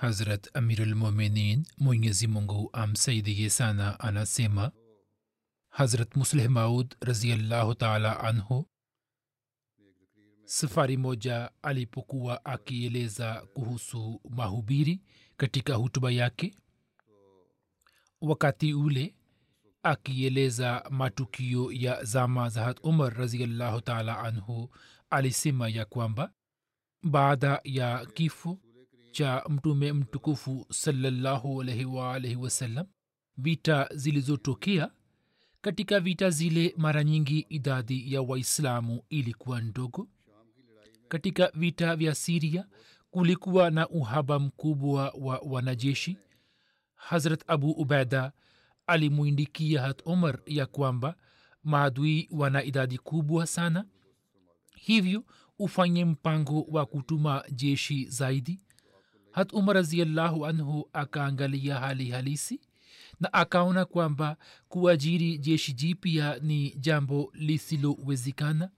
Hazrat amirulmuminin mwenyezi mungu amsaidie sana anasema hazrat musleh maud raziallahu taala anhu safari moja alipokuwa akieleza kuhusu mahubiri katika hutuba yake wakati ule akieleza matukio ya zama za hat umar raziallahu taala anhu alisema ya kwamba baada ya kifo cha mtume mtukufu salallahu alaihi vita zilizotokea. Katika vita zile mara nyingi idadi ya waislamu ilikuwa ndogo. Katika vita vya siria kulikuwa na uhaba mkubwa wa wanajeshi. Hazrat abu ubaida alimwindikia hat omar ya kwamba maadui wana idadi kubwa sana. Hivyo ufanye mpango wa kutuma jeshi zaidi hat umar raziallahu anhu akaangalia hali halisi na akaona kwamba kuajiri jeshi jipya ni jambo lisilowezekana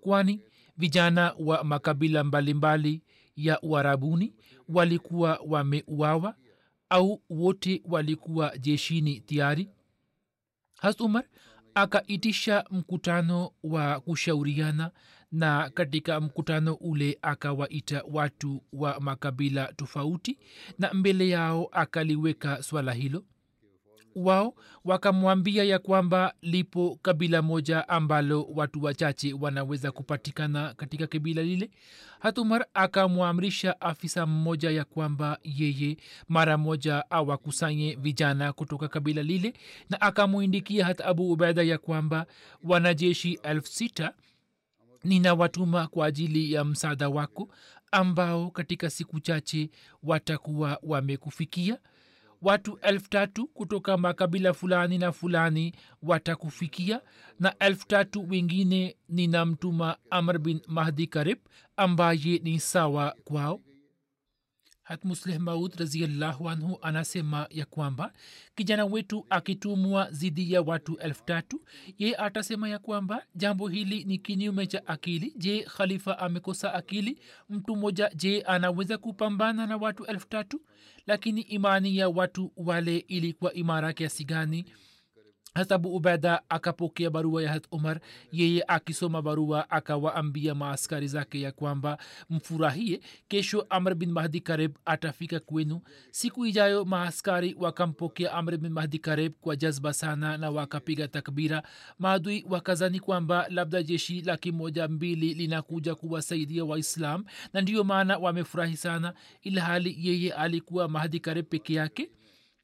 kwani vijana wa makabila mbalimbali mbali ya uarabuni walikuwa wameuawa au wote walikuwa jeshini tayari. Has umar akaitisha mkutano wa kushauriana na katika mkutano ule akawaita watu wa makabila tofauti na mbele yao akaliweka swala hilo. Wao wakamwambia ya kwamba lipo kabila moja ambalo watu wachache wanaweza kupatikana katika kabila lile. Hatumar akamwamrisha afisa mmoja ya kwamba yeye mara moja awakusanye vijana kutoka kabila lile na akamwindikia hata abu ubaida ya kwamba wanajeshi elfu sita ninawatuma kwa ajili ya msaada wako ambao katika siku chache watakuwa wamekufikia. Watu elfu tatu kutoka makabila fulani na fulani watakufikia na elfu tatu wengine ninamtuma amr bin mahdi karib ambaye ni sawa kwao hatmusleh maud raziallahu anhu anasema ya kwamba kijana wetu akitumwa zidi ya watu elfu tatu ye atasema ya kwamba jambo hili ni kinyume cha akili. Je khalifa amekosa akili? Mtu mmoja je anaweza kupambana na watu elfu tatu? Lakini imani ya watu wale ilikuwa imara kiasi gani hasabu ubeda akapokea barua ya hat umar yeye akisoma barua akawaambia maaskari zake ya kwamba mfurahie kesho amr bin mahdi kareb atafika kwenu. Siku ijayo maaskari wakampokea amr bin mahdi kareb kwa jazba sana na wakapiga takbira. Maadui wakazani kwamba labda jeshi laki moja mbili linakuja kuwasaidia waislam na ndiyo maana wamefurahi sana ilhali yeye alikuwa mahdi kareb peke yake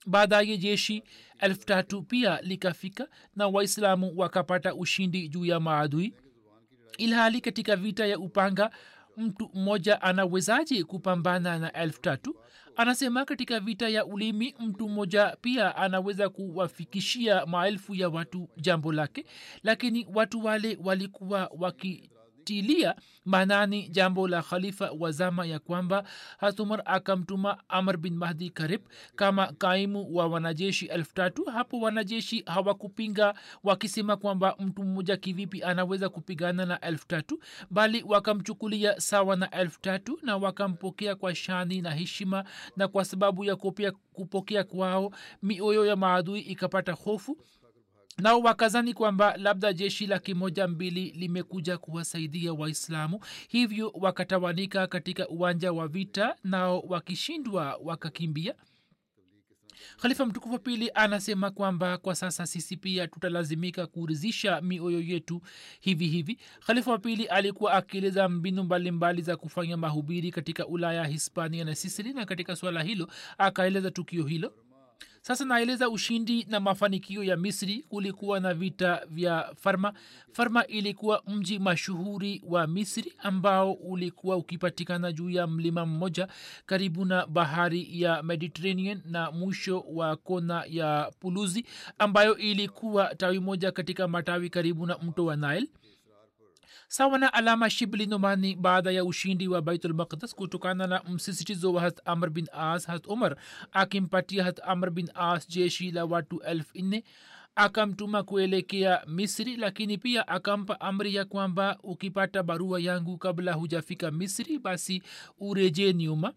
baadaye jeshi elfu tatu pia likafika na waislamu wakapata ushindi juu ya maadui. Ilhali katika vita ya upanga mtu mmoja anawezaje kupambana na elfu tatu? Anasema katika vita ya ulimi mtu mmoja pia anaweza kuwafikishia maelfu ya watu jambo lake. Lakini watu wale walikuwa alitilia maanani jambo la khalifa wa zama ya kwamba hatumar akamtuma amr bin mahdi karib kama kaimu wa wanajeshi elfu tatu. Hapo wanajeshi hawakupinga wakisema kwamba mtu mmoja kivipi anaweza kupigana na elfu tatu bali wakamchukulia sawa na elfu tatu na wakampokea kwa shani na heshima na kwa sababu ya kupokea kwao mioyo ya maadui ikapata hofu nao wakazani kwamba labda jeshi laki moja mbili limekuja kuwasaidia waislamu hivyo wakatawanika katika uwanja wa vita nao wakishindwa wakakimbia. Khalifa mtukufu pili anasema kwamba kwa sasa sisi pia tutalazimika kurizisha mioyo yetu hivi hivi. Khalifa wa pili alikuwa akieleza mbinu mbalimbali za kufanya mahubiri katika ulaya hispania na sisili na katika swala hilo akaeleza tukio hilo sasa naeleza ushindi na mafanikio ya misri. Kulikuwa na vita vya farma. Farma ilikuwa mji mashuhuri wa misri ambao ulikuwa ukipatikana juu ya mlima mmoja karibu na bahari ya mediterranean na mwisho wa kona ya puluzi ambayo ilikuwa tawi moja katika matawi karibu na mto wa nile sawa na alama shibli numani baada ya ushindi wa baitul maqdas kutokana na msisitizo wa hat amr bin as hat umar akimpatia hat amr bin as jeshi la watu elfu nne akamtuma kuelekea misri lakini pia akampa amri ya kwamba ukipata barua yangu kabla hujafika misri basi urejee nyuma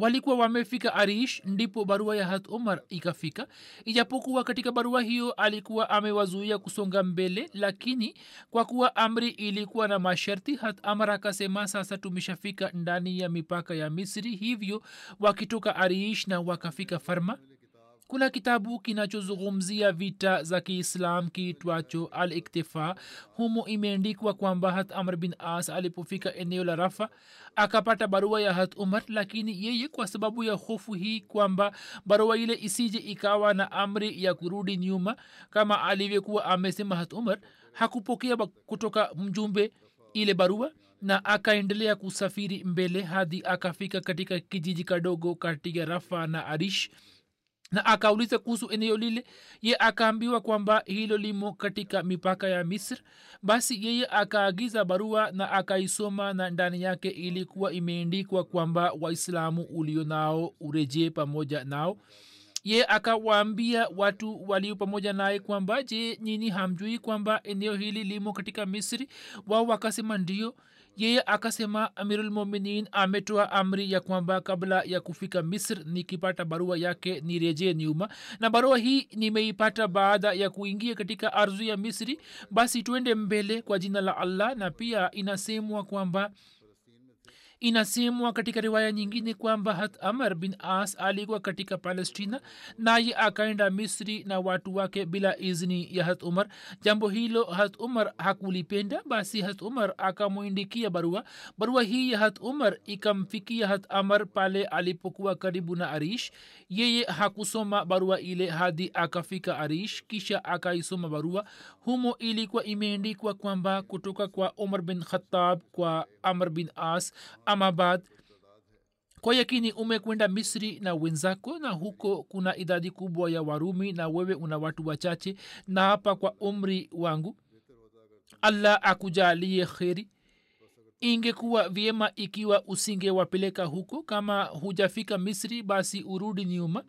walikuwa wamefika arish ndipo barua ya hat umar ikafika. Ijapokuwa katika barua hiyo alikuwa amewazuia kusonga mbele lakini kwa kuwa amri ilikuwa na masharti hat amar akasema sasa tumeshafika ndani ya mipaka ya misri hivyo wakitoka arish na wakafika farma kuna kitabu kinachozungumzia vita za kiislam kiitwacho al iktifa humo imeandikwa kwamba hat amr bin as alipofika eneo la rafa akapata barua ya hat umar lakini yeye kwa sababu ya hofu hii kwamba barua ile isije ikawa na amri ya kurudi nyuma kama alivyokuwa amesema hat umar hakupokea kutoka mjumbe ile barua na akaendelea kusafiri mbele hadi akafika katika kijiji kadogo kati ya rafa na arish na akauliza kuhusu eneo lile ye akaambiwa kwamba hilo limo katika mipaka ya misri. Basi yeye akaagiza barua na akaisoma na ndani yake ilikuwa imeendikwa kwamba waislamu ulio nao urejee pamoja nao. Ye akawaambia watu walio pamoja naye kwamba je nyini hamjui kwamba eneo hili limo katika misri? Wao wakasema ndio yeye akasema amirulmuminin ametoa amri ya kwamba kabla ya kufika misr nikipata barua yake nirejee nyuma. Na barua hii nimeipata baada ya kuingia katika ardhi ya misri. Basi twende mbele kwa jina la allah. Na pia inasemwa kwamba inasemwa katika riwaya nyingine kwamba hat amar bin as alikuwa katika palestina naye akaenda misri na watu wake bila izni ya hat umar. Jambo hilo hat umar hakulipenda basi hat umar akamwindikia barua. Barua hii ya hat umar ikamfikia hat amar pale alipokuwa karibu na arish yeye hakusoma barua ile hadi akafika arish kisha akaisoma barua. Humo ilikuwa imeendikwa kwamba kutoka kwa umar bin khatab kwa amr bin as amabad kwa yakini umekwenda misri na wenzako na huko kuna idadi kubwa ya warumi na wewe una watu wachache na hapa kwa umri wangu allah akujalie kheri ingekuwa vyema ikiwa usingewapeleka huko. Kama hujafika misri basi urudi nyuma.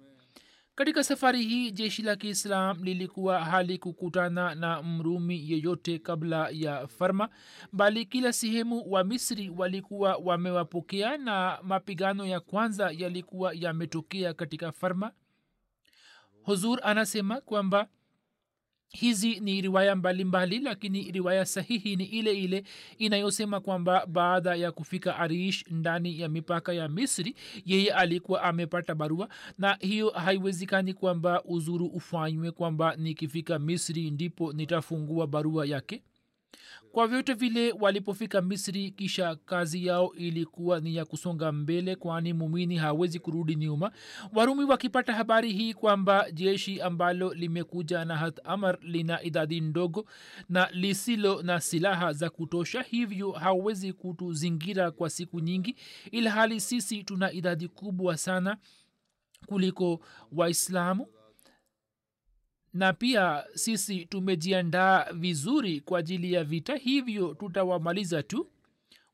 Katika safari hii jeshi la kiislam lilikuwa hali kukutana na mrumi yeyote kabla ya farma bali kila sehemu wa misri walikuwa wamewapokea na mapigano ya kwanza yalikuwa yametokea katika farma. Huzur anasema kwamba hizi ni riwaya mbalimbali mbali, lakini riwaya sahihi ni ile ile inayosema kwamba baada ya kufika arish ndani ya mipaka ya misri yeye alikuwa amepata barua. Na hiyo haiwezekani kwamba uzuru ufanywe kwamba nikifika misri ndipo nitafungua barua yake kwa vyote vile walipofika misri kisha kazi yao ilikuwa ni ya kusonga mbele kwani mumini hawezi kurudi nyuma. Warumi wakipata habari hii kwamba jeshi ambalo limekuja na hat amar lina idadi ndogo na lisilo na silaha za kutosha hivyo hawezi kutuzingira kwa siku nyingi ilhali sisi tuna idadi kubwa sana kuliko waislamu na pia sisi tumejiandaa vizuri kwa ajili ya vita hivyo tutawamaliza tu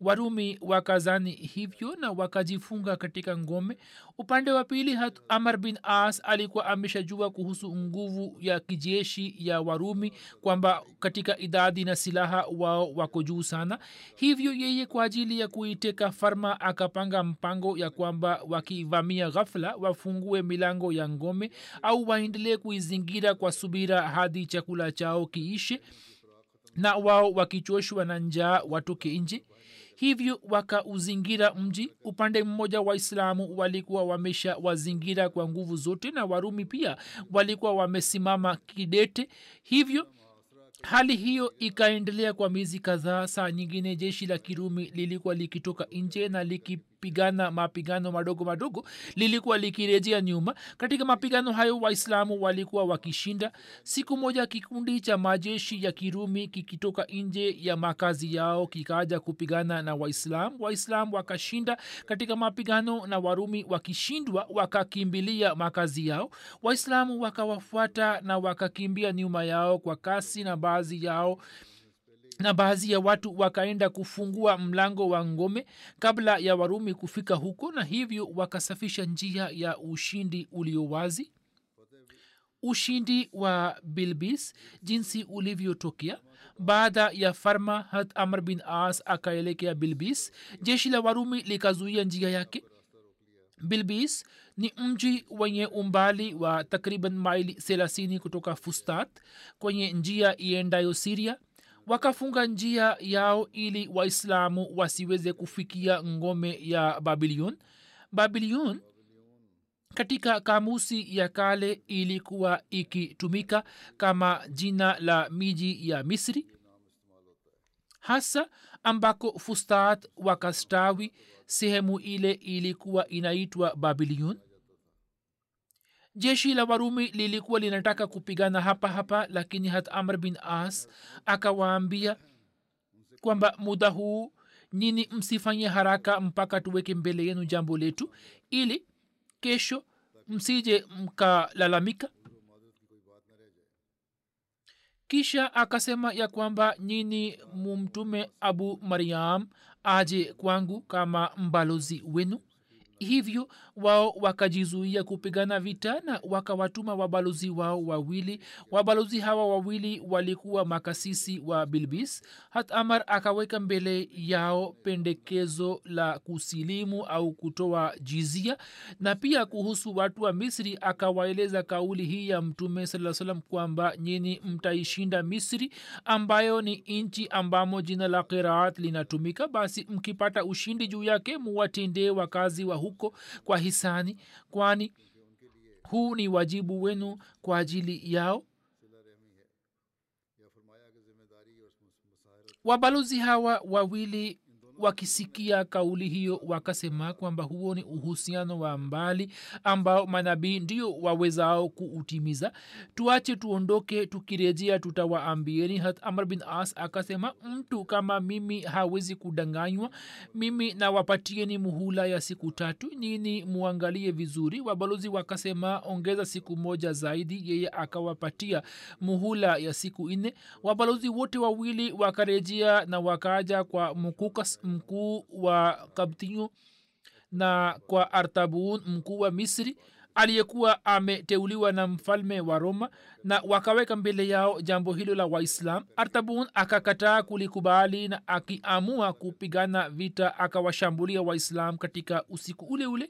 warumi wakazani hivyo na wakajifunga katika ngome. Upande wa pili amar bin as alikuwa ameshajua kuhusu nguvu ya kijeshi ya warumi kwamba katika idadi na silaha wao wako juu sana. Hivyo yeye kwa ajili ya kuiteka farma akapanga mpango ya kwamba wakivamia ghafla wafungue milango ya ngome au waendelee kuizingira kwa subira hadi chakula chao kiishe na wao wakichoshwa na njaa watoke nje hivyo wakauzingira mji. Upande mmoja waislamu walikuwa wamesha wazingira kwa nguvu zote na warumi pia walikuwa wamesimama kidete. Hivyo hali hiyo ikaendelea kwa miezi kadhaa saa nyingine jeshi la kirumi lilikuwa likitoka nje na likipigana mapigano madogo madogo lilikuwa likirejea nyuma. Katika mapigano hayo waislamu walikuwa wakishinda. Siku moja kikundi cha majeshi ya kirumi kikitoka nje ya makazi yao kikaja kupigana na waislam waislamu wakashinda katika mapigano na warumi wakishindwa wakakimbilia makazi yao. Waislamu wakawafuata na wakakimbia nyuma yao kwa kasi na baadhi yao na baadhi ya watu wakaenda kufungua mlango wa ngome kabla ya warumi kufika huko na hivyo wakasafisha njia ya ushindi ulio wazi. Ushindi wa bilbis jinsi ulivyotokea. Baada ya farma hat amr bin as akaelekea bilbis jeshi la warumi likazuia njia yake. Bilbis ni mji wenye umbali wa takriban maili thelathini kutoka fustat kwenye njia iendayo siria wakafunga njia yao ili waislamu wasiweze kufikia ngome ya babilion babilion katika kamusi ya kale ilikuwa ikitumika kama jina la miji ya misri hasa ambako fustat wakastawi sehemu ile ilikuwa inaitwa babilion jeshi la warumi lilikuwa linataka kupigana hapa hapa lakini hat amr bin as akawaambia kwamba muda huu nini msifanye haraka mpaka tuweke mbele yenu jambo letu ili kesho msije mkalalamika kisha akasema ya kwamba nyini mumtume abu mariam aje kwangu kama mbalozi wenu hivyo wao wakajizuia kupigana vita na wakawatuma wabalozi wao wawili. Wabalozi hawa wawili walikuwa makasisi wa bilbis. Hat amar akaweka mbele yao pendekezo la kusilimu au kutoa jizia. Na pia kuhusu watu wa misri akawaeleza kauli hii ya mtume saa kwamba nyini mtaishinda misri ambayo ni nchi ambamo jina la qiraat linatumika. Basi mkipata ushindi juu yake muwatendee wakazi wa huko kwa hisani kwani huu ni wajibu wenu kwa ajili yao. Wabalozi hawa wawili wakisikia kauli hiyo wakasema kwamba huo ni uhusiano wa mbali ambao manabii ndio wawezao kuutimiza. Tuache tuondoke tukirejea tutawaambieni. Hat amr bin as akasema mtu kama mimi hawezi kudanganywa. Mimi nawapatieni muhula ya siku tatu. Nini muangalie vizuri. Wabalozi wakasema ongeza siku moja zaidi. Yeye akawapatia muhula ya siku nne. Wabalozi wote wawili wakarejea na wakaja kwa mukukas mkuu wa kabtinyo na kwa artabun mkuu wa misri aliyekuwa ameteuliwa na mfalme wa roma na wakaweka mbele yao jambo hilo la waislam. Artabun akakataa kulikubali na akiamua kupigana vita akawashambulia waislam katika usiku ule ule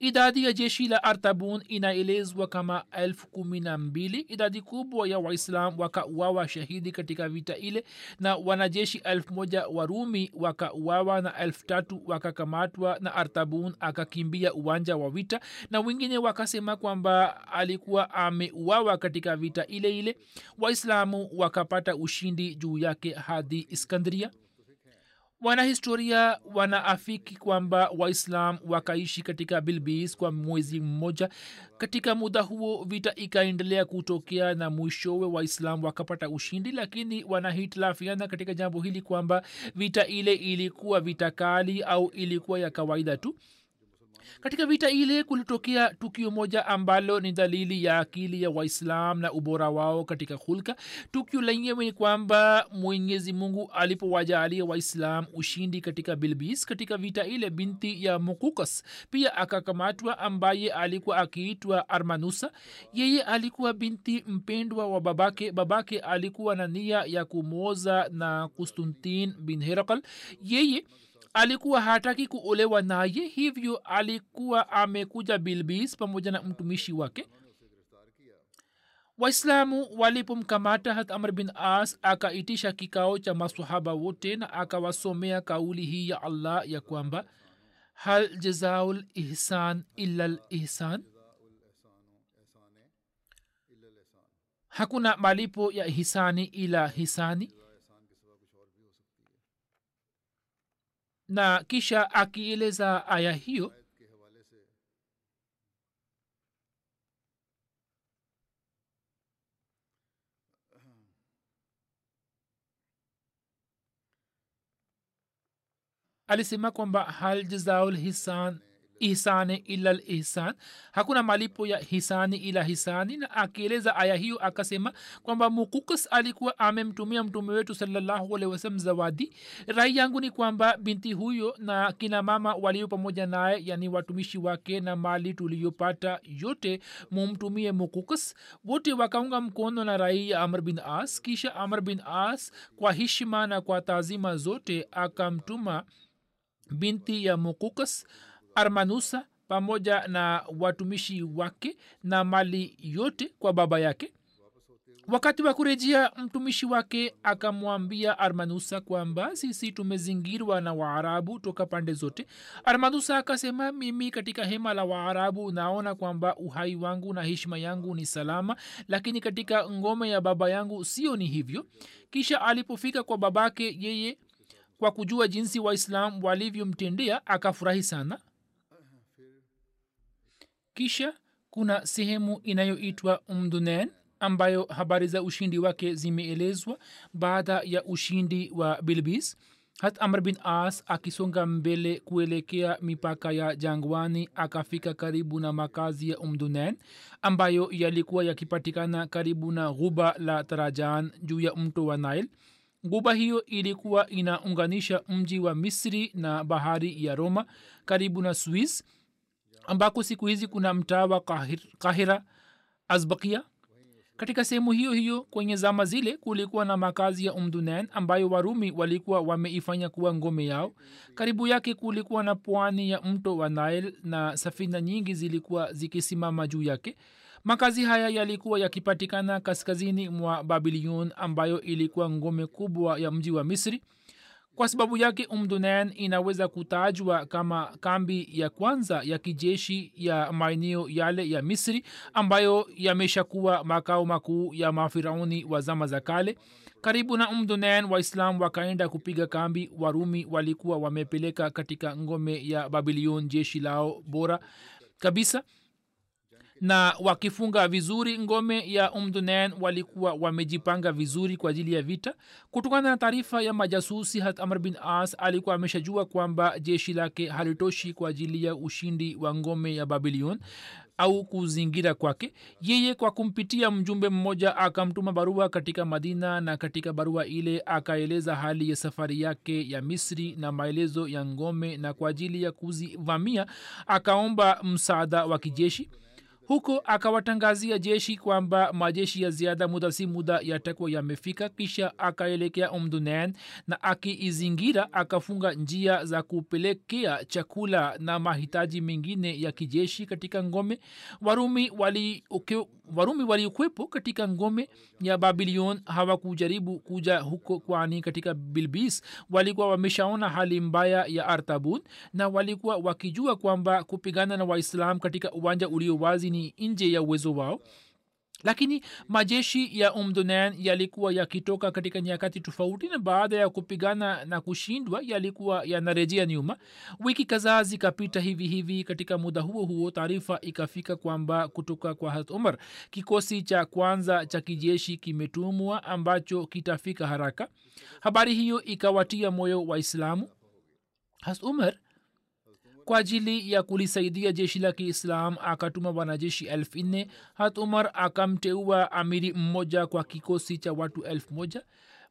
idadi ya jeshi la artabun inaelezwa kama elfu kumi na mbili. Idadi kubwa ya waislam wakauawa shahidi katika vita ile na wanajeshi elfu moja warumi wakauawa na elfu tatu wakakamatwa na artabun akakimbia uwanja wa vita. Na wengine wakasema kwamba alikuwa ameuawa katika vita ile ile. Waislamu wakapata ushindi juu yake hadi iskandria wanahistoria wanaafiki kwamba waislam wakaishi katika bilbis kwa mwezi mmoja. Katika muda huo vita ikaendelea kutokea na mwishowe waislam wakapata ushindi lakini wanahitilafiana katika jambo hili kwamba vita ile ilikuwa vita kali au ilikuwa ya kawaida tu katika vita ile kulitokea tukio moja ambalo ni dalili ya akili ya waislam na ubora wao katika hulka. Tukio lenyewe ni kwamba mwenyezi mungu alipowajaalia waislam ushindi katika bilbis katika vita ile binti ya mukukas. Pia akakamatwa ambaye alikuwa akiitwa armanusa. Yeye alikuwa binti mpendwa wa babake. Babake alikuwa na nia ya kumwoza na kustuntin bin herakal yeye alikuwa hataki kuolewa naye hivyo alikuwa amekuja bilbis pamoja na mtumishi wake. Waislamu walipomkamata hat amr bin as akaitisha kikao cha masahaba wote na akawasomea kauli hii ya allah ya kwamba hal jazaul ihsan illa lihsan hakuna malipo ya hisani ila hisani na kisha akieleza aya hiyo. Alisema kwamba hal jazaul hisan ihsani ila lihsan hakuna malipo ya hisani ila hisani. Na akieleza aya hiyo akasema kwamba mukukas alikuwa amemtumia mtume wetu salallahu zawadi. Rai yangu ni kwamba binti huyo na kina mama walio pamoja naye yani watumishi wake na mali tuliyopata yote mumtumie mukukas wote wakaunga mkono na rai ya amr bin as. Kisha amr bin as kwa hishima na kwa taazima zote akamtuma binti ya mukukas armanusa pamoja na watumishi wake na mali yote kwa baba yake. Wakati wa kurejea mtumishi wake akamwambia armanusa kwamba sisi tumezingirwa na waarabu toka pande zote. Armanusa akasema mimi katika hema la waarabu naona kwamba uhai wangu na heshima yangu ni salama lakini katika ngome ya baba yangu sio ni hivyo. Kisha alipofika kwa babake yeye kwa kujua jinsi waislam walivyomtendea akafurahi sana kisha kuna sehemu inayoitwa umdunen ambayo habari za ushindi wake zimeelezwa baada ya ushindi wa bilbis. Hat amr bin as akisonga mbele kuelekea mipaka ya jangwani akafika karibu na makazi ya umdunen ambayo yalikuwa yakipatikana karibu na ghuba la tarajan juu ya mto wa nile. Guba hiyo ilikuwa inaunganisha mji wa misri na bahari ya roma karibu na swiss ambako siku hizi kuna mtaa wa kahir, kahira azbakia katika sehemu hiyo hiyo kwenye zama zile kulikuwa na makazi ya umdunan ambayo warumi walikuwa wameifanya kuwa ngome yao. Karibu yake kulikuwa na pwani ya mto wa nil na safina nyingi zilikuwa zikisimama juu yake. Makazi haya yalikuwa yakipatikana kaskazini mwa babilion ambayo ilikuwa ngome kubwa ya mji wa misri kwa sababu yake umdunan inaweza kutajwa kama kambi ya kwanza ya kijeshi ya maeneo yale ya misri ambayo yameshakuwa makao makuu ya mafirauni wa zama za kale. Karibu na umdunan waislam wakaenda kupiga kambi. Warumi walikuwa wamepeleka katika ngome ya babilion jeshi lao bora kabisa na wakifunga vizuri ngome ya umdunan walikuwa wamejipanga vizuri kwa ajili ya vita. Kutokana na taarifa ya majasusi hat amr bin as alikuwa ameshajua kwamba jeshi lake halitoshi kwa ajili ya ushindi wa ngome ya babilion au kuzingira kwake. Yeye kwa kumpitia mjumbe mmoja akamtuma barua katika madina na katika barua ile akaeleza hali ya safari yake ya misri na maelezo ya ngome na kwa ajili ya kuzivamia akaomba msaada wa kijeshi huko akawatangazia jeshi kwamba majeshi ya ziada muda si muda yatakuwa yamefika kisha akaelekea umdunen na akiizingira akafunga njia za kupelekea chakula na mahitaji mengine ya kijeshi katika ngome. Warumi wali uke, warumi walikwepo katika ngome ya babilion hawakujaribu kuja huko kwani katika bilbis walikuwa wameshaona hali mbaya ya artabun na walikuwa wakijua kwamba kupigana na waislam katika uwanja ulio wazi ni nje ya uwezo wao lakini majeshi ya umdunan yalikuwa yakitoka katika nyakati tofauti na baada ya kupigana na kushindwa yalikuwa yanarejea nyuma. Wiki kadhaa zikapita hivi hivi. Katika muda huo huo taarifa ikafika kwamba kutoka kwa hat umar kikosi cha kwanza cha kijeshi kimetumwa ambacho kitafika haraka. Habari hiyo ikawatia moyo waislamu. Has kwa ajili ya kulisaidia jeshi la kiislam akatuma wanajeshi elfu nne. Hat umar akamteua amiri mmoja kwa kikosi cha watu elfu moja.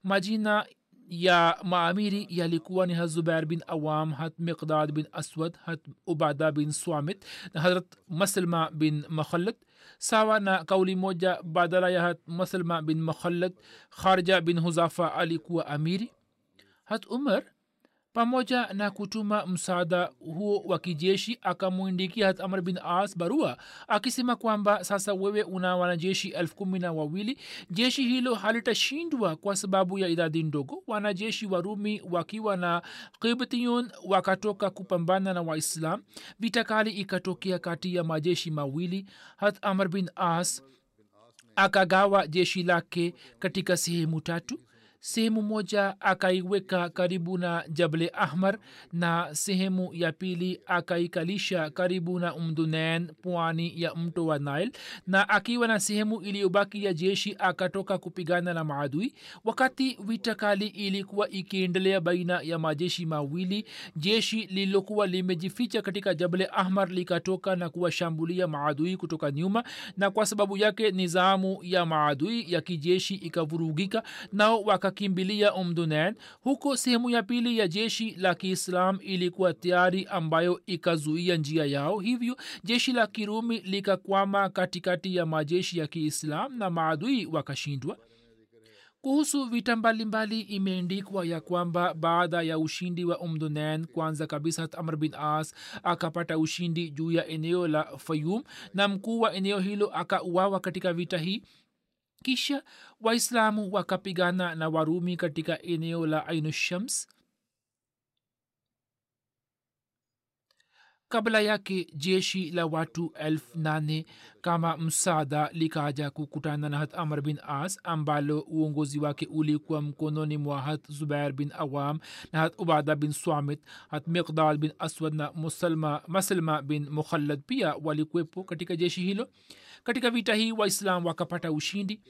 Majina ya maamiri yalikuwa ni hazubair bin awam hat miqdad bin aswad hat ubada bin swamit na hazrat maslma bin makhalad sawa na kauli moja badala ya hat maslma bin makhalad kharja bin huzafa alikuwa amiri. Hat umar pamoja na kutuma msaada huo wa kijeshi akamwindikia hat amr bin as barua akisema kwamba sasa wewe una wanajeshi elfu kumi na wawili jeshi hilo halitashindwa kwa sababu ya idadi ndogo. Wanajeshi wa rumi wakiwa na kibtiyun wakatoka kupambana na waislam vita kali ikatokea kati ya majeshi mawili. Hat amr bin as akagawa jeshi lake katika sehemu tatu sehemu moja akaiweka karibu na jable ahmar na sehemu ya pili akaikalisha karibu na umdunen pwani ya mto wa nil na akiwa na sehemu iliyobaki ya jeshi akatoka kupigana na maadui. Wakati vita kali ilikuwa ikiendelea baina ya majeshi mawili jeshi lililokuwa limejificha katika jable ahmar likatoka na kuwashambulia maadui kutoka nyuma na kwa sababu yake nizamu ya maadui ya kijeshi ikavurugika nao waka wakakimbilia umdunen huko sehemu ya pili ya jeshi la kiislam ilikuwa tayari ambayo ikazuia njia yao. Hivyo jeshi la kirumi likakwama katikati ya majeshi ya kiislam na maadui wakashindwa. Kuhusu vita mbalimbali imeendikwa ya kwamba baada ya ushindi wa umdunen kwanza kabisa amr bin as akapata ushindi juu ya eneo la fayum na mkuu wa eneo hilo akauawa katika vita hii kisha waislamu wakapigana na warumi katika eneo la ainushams kabla yake jeshi la watu elfu nane kama msaada likaja kukutana na hat amr bin as ambalo uongozi wake ulikuwa mkononi mwa hat zubair bin awam na hat ubada bin swamit hat miqdal bin aswad na musalma, maslma bin mukhallad pia walikuwepo katika jeshi hilo katika vita hii waislam wakapata ushindi.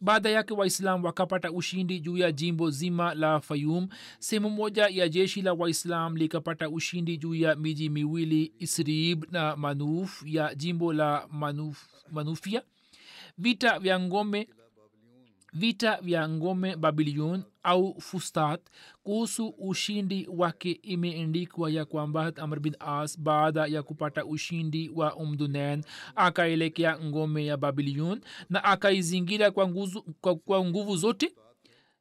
Baada yake waislam wakapata ushindi juu ya jimbo zima la fayum. Sehemu moja ya jeshi la waislam likapata ushindi juu ya miji miwili isrib na manuf ya jimbo la manuf, manufia. Vita vya ngome vita vya ngome babilion au fustat kuhusu ushindi wake imeendikwa ya kwamba amr bin as baada ya kupata ushindi wa umdunen akaelekea ngome ya babilion na akaizingira kwa, kwa, kwa nguvu zote.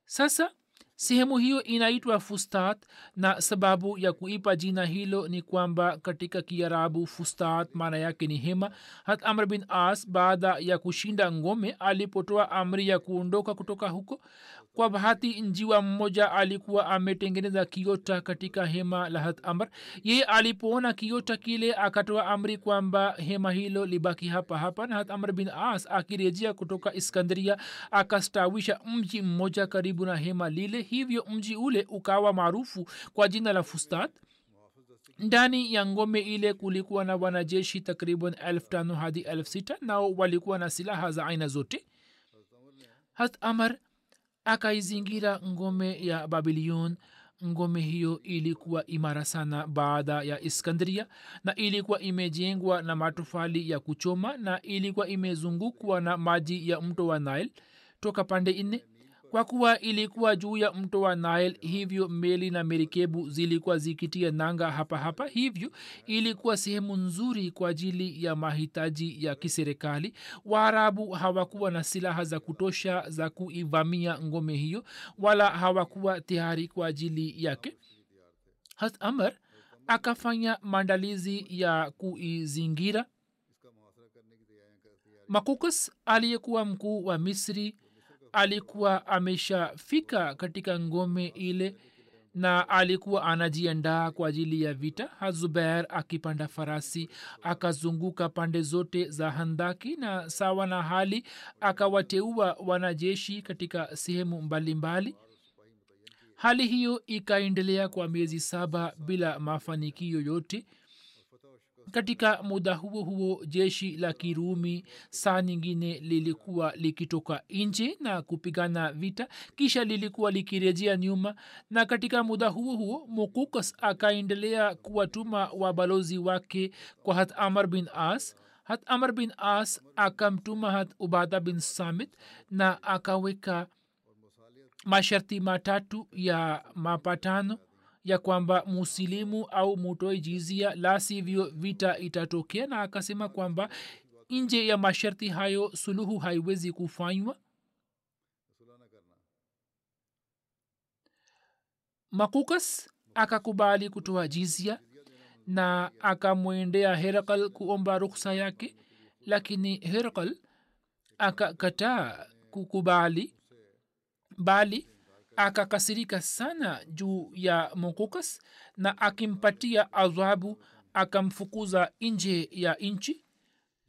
Sasa sehemu hiyo inaitwa fustat na sababu ya kuipa jina hilo ni kwamba katika kiarabu fustat maana yake ni hema. Hat amr bin as baada ya kushinda ngome alipotoa amri ya kuondoka kutoka huko kwa bahati njiwa mmoja alikuwa ametengeneza kiota katika hema la hat amr. Yeye alipoona kiota kile akatoa amri kwamba hema hilo libaki hapa hapa. Na hat amr bin as akirejea kutoka iskandria akastawisha mji mmoja karibu na hema lile. Hivyo mji ule ukawa maarufu kwa jina la fustat ndani ya ngome ile kulikuwa na wanajeshi takriban elfu tano hadi elfu sita nao walikuwa na silaha za aina zote. Hat amar akaizingira ngome ya babilion. Ngome hiyo ilikuwa imara sana baada ya iskandria na ilikuwa imejengwa na matofali ya kuchoma na ilikuwa imezungukwa na maji ya mto wa nile. Toka pande nne kwa kuwa ilikuwa juu ya mto wa nil hivyo meli na merikebu zilikuwa zikitia nanga hapa hapa hivyo ilikuwa sehemu nzuri kwa ajili ya mahitaji ya kiserikali. Waarabu hawakuwa na silaha za kutosha za kuivamia ngome hiyo wala hawakuwa tayari kwa ajili yake. Hat akafanya maandalizi ya kuizingira. Makukus aliyekuwa mkuu wa misri alikuwa ameshafika katika ngome ile na alikuwa anajiandaa kwa ajili ya vita. Hazubair akipanda farasi akazunguka pande zote za handaki na sawa na hali akawateua wanajeshi katika sehemu mbalimbali. Hali hiyo ikaendelea kwa miezi saba bila mafanikio yote katika muda huo huo jeshi la kirumi saa nyingine lilikuwa likitoka nje na kupigana vita kisha lilikuwa likirejea nyuma. Na katika muda huo huo mukukas akaendelea kuwatuma wabalozi wake kwa hat amar bin as hat amr bin as akamtuma hat ubada bin samit na akaweka masharti matatu ya mapatano ya kwamba musilimu au mutoe jizia la sivyo vita itatokea. Na akasema kwamba nje ya masharti hayo suluhu haiwezi kufanywa. Makukas akakubali kutoa jizia na akamwendea herakal kuomba ruksa yake lakini herakal akakataa kukubali bali akakasirika sana juu ya mokokas na akimpatia adhabu akamfukuza nje ya nchi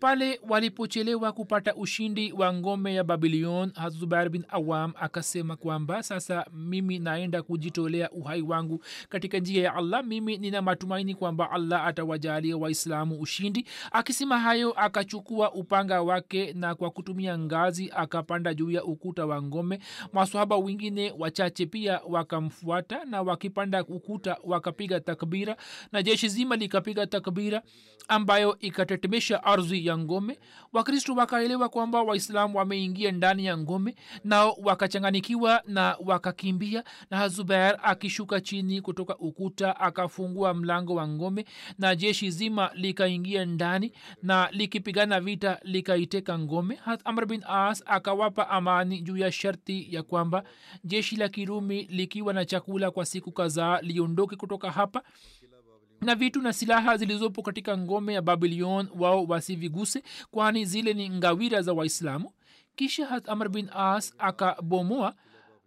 pale walipochelewa kupata ushindi wa ngome ya babilion hazubair bin awam akasema kwamba sasa mimi naenda kujitolea uhai wangu katika njia ya allah. Mimi nina matumaini kwamba allah atawajalia waislamu ushindi. Akisema hayo akachukua upanga wake na kwa kutumia ngazi akapanda juu ya ukuta wa ngome. Masohaba wengine wachache pia wakamfuata na wakipanda ukuta wakapiga takbira. Na jeshi zima likapiga takbira ambayo ikatetemesha ardhi ya ngome wakristo wakaelewa kwamba waislamu wameingia ndani ya ngome nao wakachanganikiwa na wakakimbia na hazubair akishuka chini kutoka ukuta akafungua mlango wa ngome na jeshi zima likaingia ndani na likipigana vita likaiteka ngome. Hat amr bin as akawapa amani juu ya sharti ya kwamba jeshi la kirumi likiwa na chakula kwa siku kadhaa liondoke kutoka hapa na vitu na silaha zilizopo katika ngome ya babilion wao wasiviguse kwani zile ni ngawira za waislamu. Kisha hat amr bin as akabomoa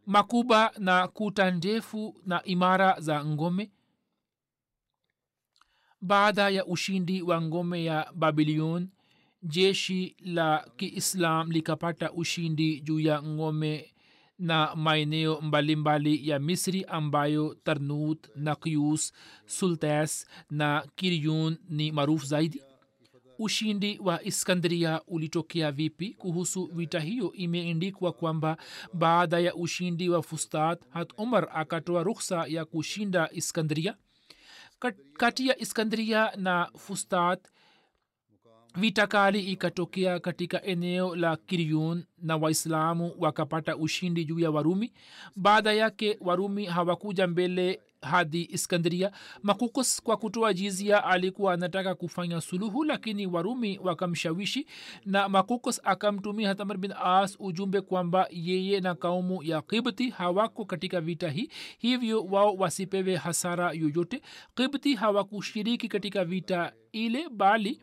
makuba na kuta ndefu na imara za ngome. Baada ya ushindi wa ngome ya babilion jeshi la kiislam likapata ushindi juu ya ngome na maeneo mbalimbali ya misri ambayo tarnut nakyus sultas na kiryun ni maarufu zaidi. Ushindi wa iskandria ulitokea vipi? Kuhusu vita hiyo imeendikwa kwamba baada ya ushindi wa fustat hat umar akatoa ruksa ya kushinda iskandria kati ya iskandria na fustat vita kali ikatokea katika eneo la kiryun na waislamu wakapata ushindi juu ya warumi. Baada yake warumi hawakuja mbele hadi iskandria makukus kwa kutoa jizia alikuwa anataka kufanya suluhu lakini warumi wakamshawishi na makukus akamtumia hatamar bin as ujumbe kwamba yeye na kaumu ya kibti hawako katika vita hii hivyo wao wasipewe hasara yoyote. Kibti hawakushiriki katika vita ile bali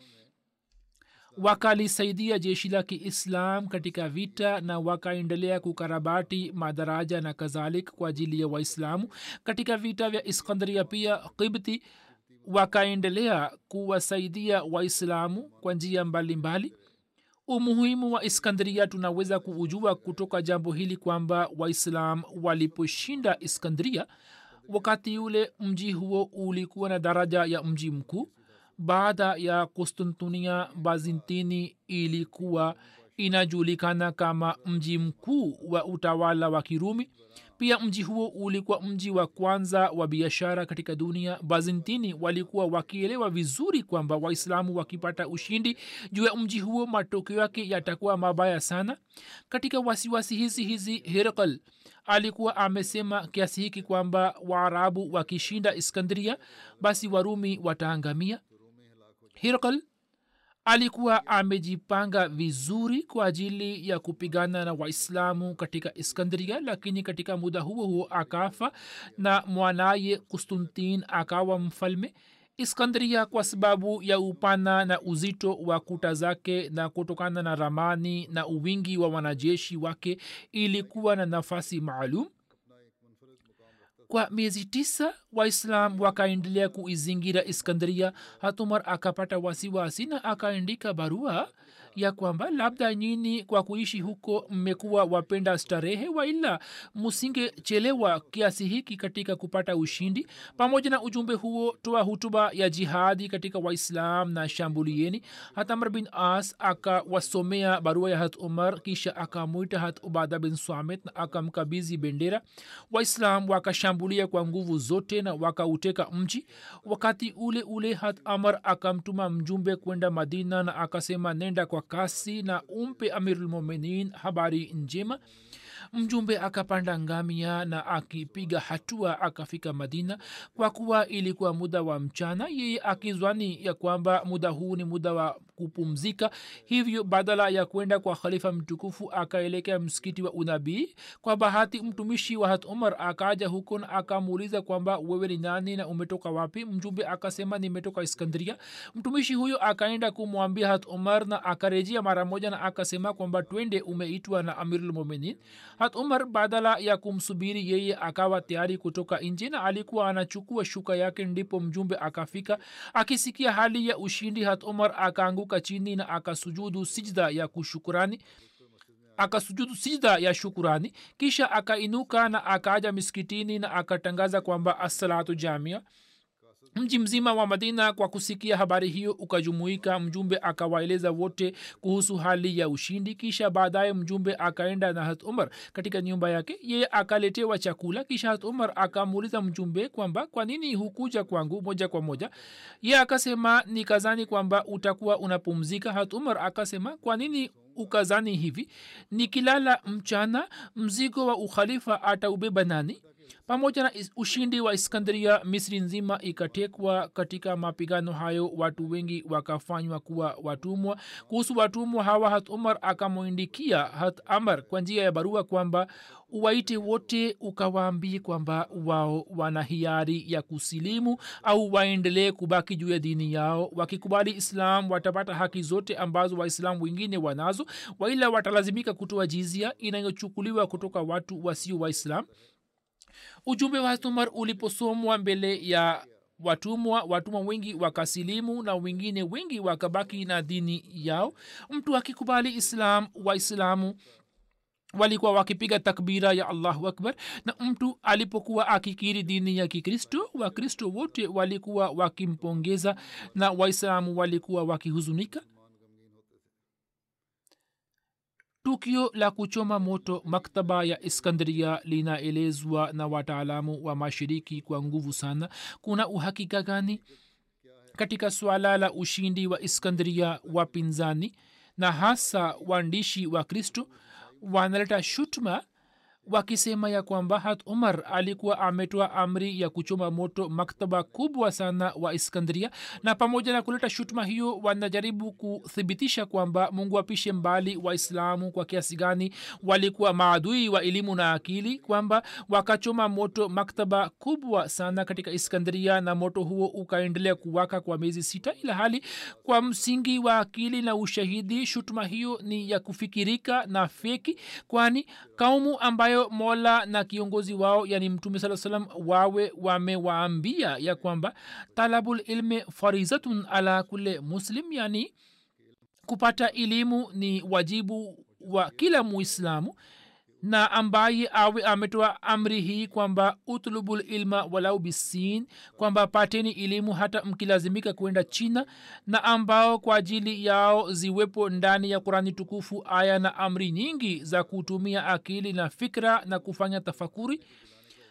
wakalisaidia jeshi la kiislam katika vita na wakaendelea kukarabati madaraja na kadhalik kwa ajili ya waislamu. Katika vita vya iskandria pia kibti wakaendelea kuwasaidia waislamu kwa njia mbalimbali. Umuhimu wa iskandria tunaweza kuujua kutoka jambo hili kwamba waislam waliposhinda iskandria wakati ule mji huo ulikuwa na daraja ya mji mkuu baada ya konstantinia bazintini ilikuwa inajulikana kama mji mkuu wa utawala wa kirumi. Pia mji huo ulikuwa mji wa kwanza wa biashara katika dunia. Bazintini walikuwa wakielewa vizuri kwamba waislamu wakipata ushindi juu ya mji huo matokeo yake yatakuwa mabaya sana. Katika wasiwasi hizi hizi herakl alikuwa amesema kiasi hiki kwamba waarabu wakishinda iskandria basi warumi wataangamia hirkl alikuwa amejipanga vizuri kwa ajili ya kupigana na waislamu katika iskandria lakini katika muda huo huo akafa na mwanaye kustantin akawa mfalme iskandria kwa sababu ya upana na uzito wa kuta zake na kutokana na ramani na uwingi wa wanajeshi wake ilikuwa na nafasi maalum kwa miezi tisa waislam wakaendelea kuizingira iskandria hatumar akapata wasiwasi na akaandika barua ya kwamba labda nyini kwa kuishi huko mmekuwa wapenda starehe waila musingechelewa kiasi hiki katika kupata ushindi? Pamoja na ujumbe huo toa hutuba ya jihadi katika waislam na shambulieni. Hatamr bin as akawasomea barua ya hat umar kisha akamwita hat ubada bin swamit na akamkabizi bendera. Waislam wakashambulia kwa nguvu zote na wakauteka mji. Wakati ule ule hat amar akamtuma mjumbe kwenda madina na akasema nenda kwa kasi na umpe amirulmuminin habari njema. Mjumbe akapanda ngamia na akipiga hatua akafika madina. Kwa kuwa ilikuwa muda wa mchana yeye akizwani ya kwamba muda huu ni muda wa kupumzika. Hivyo badala ya kwenda kwa khalifa mtukufu akaelekea msikiti wa unabii. Kwa bahati mtumishi wa hat umar akaja huko na akamuuliza kwamba wewe ni nani na umetoka wapi? Mjumbe akasema nimetoka iskandria. Mtumishi huyo akaenda kumwambia hat umar na akarejea mara moja na akasema kwamba twende umeitwa na amirulmuminin hat umar badala ya kumsubiri yeye akawa tayari kutoka nje na alikuwa anachukua shuka yake ndipo mjumbe akafika. Akisikia hali ya ushindi hat umar akaanguka chini na akasujudu sijda ya kushukurani akasujudu sijda ya shukurani kisha akainuka na akaja miskitini na akatangaza kwamba assalatu jamia mji mzima wa madina kwa kusikia habari hiyo ukajumuika mjumbe akawaeleza wote kuhusu hali ya ushindi kisha baadaye mjumbe akaenda na hat umar katika nyumba yake. Yeye akaletewa chakula kisha hat umar akamuuliza mjumbe kwamba kwa nini hukuja kwangu moja kwa moja? Ye akasema ni kazani kwamba utakuwa unapumzika. Hat umar akasema kwa nini ukazani hivi? Nikilala mchana mzigo wa ukhalifa ataubeba nani pamoja na ushindi wa iskandria misri nzima ikatekwa katika mapigano hayo. Watu wengi wakafanywa kuwa watumwa. Kuhusu watumwa hawa hat umar akamwindikia hat amar kwa njia ya barua kwamba uwaite wote ukawaambie kwamba wao wana hiari ya kusilimu au waendelee kubaki juu ya dini yao. Wakikubali islam watapata haki zote ambazo waislamu wengine wanazo. Waila watalazimika kutoa jizia inayochukuliwa kutoka watu wasio waislam ujumbe wa umar uliposomwa mbele ya watumwa watumwa wengi wakasilimu na wengine wengi wakabaki na dini yao. Mtu akikubali islam waislamu walikuwa wakipiga takbira ya allahu akbar. Na mtu alipokuwa akikiri dini ya kikristo wakristo wote walikuwa wakimpongeza na waislamu walikuwa wakihuzunika tukio la kuchoma moto maktaba ya iskandria linaelezwa na wataalamu wa mashiriki kwa nguvu sana. Kuna uhakika gani katika swala la ushindi wa iskandria wapinzani na hasa waandishi wa kristo? Wanaleta shutma wakisema ya kwamba hat umar alikuwa ametoa amri ya kuchoma moto maktaba kubwa sana wa iskandria na pamoja na kuleta shutuma hiyo wanajaribu kuthibitisha kwamba mungu apishe mbali waislamu kwa kiasi gani walikuwa maadui wa elimu na akili kwamba wakachoma moto maktaba kubwa sana katika iskandria na moto huo ukaendelea kuwaka kwa miezi sita ila hali kwa msingi wa akili na ushahidi shutuma hiyo ni ya kufikirika na feki kwani kaumu ambayo mola na kiongozi wao yani mtume saa salam wawe wamewaambia ya kwamba talabul ilmi farizatun ala kule muslim yani kupata elimu ni wajibu wa kila muislamu na ambaye awe ametoa amri hii kwamba utlubul ilma walau bisin kwamba pateni elimu hata mkilazimika kwenda china na ambao kwa ajili yao ziwepo ndani ya kurani tukufu aya na amri nyingi za kutumia akili na fikra na kufanya tafakuri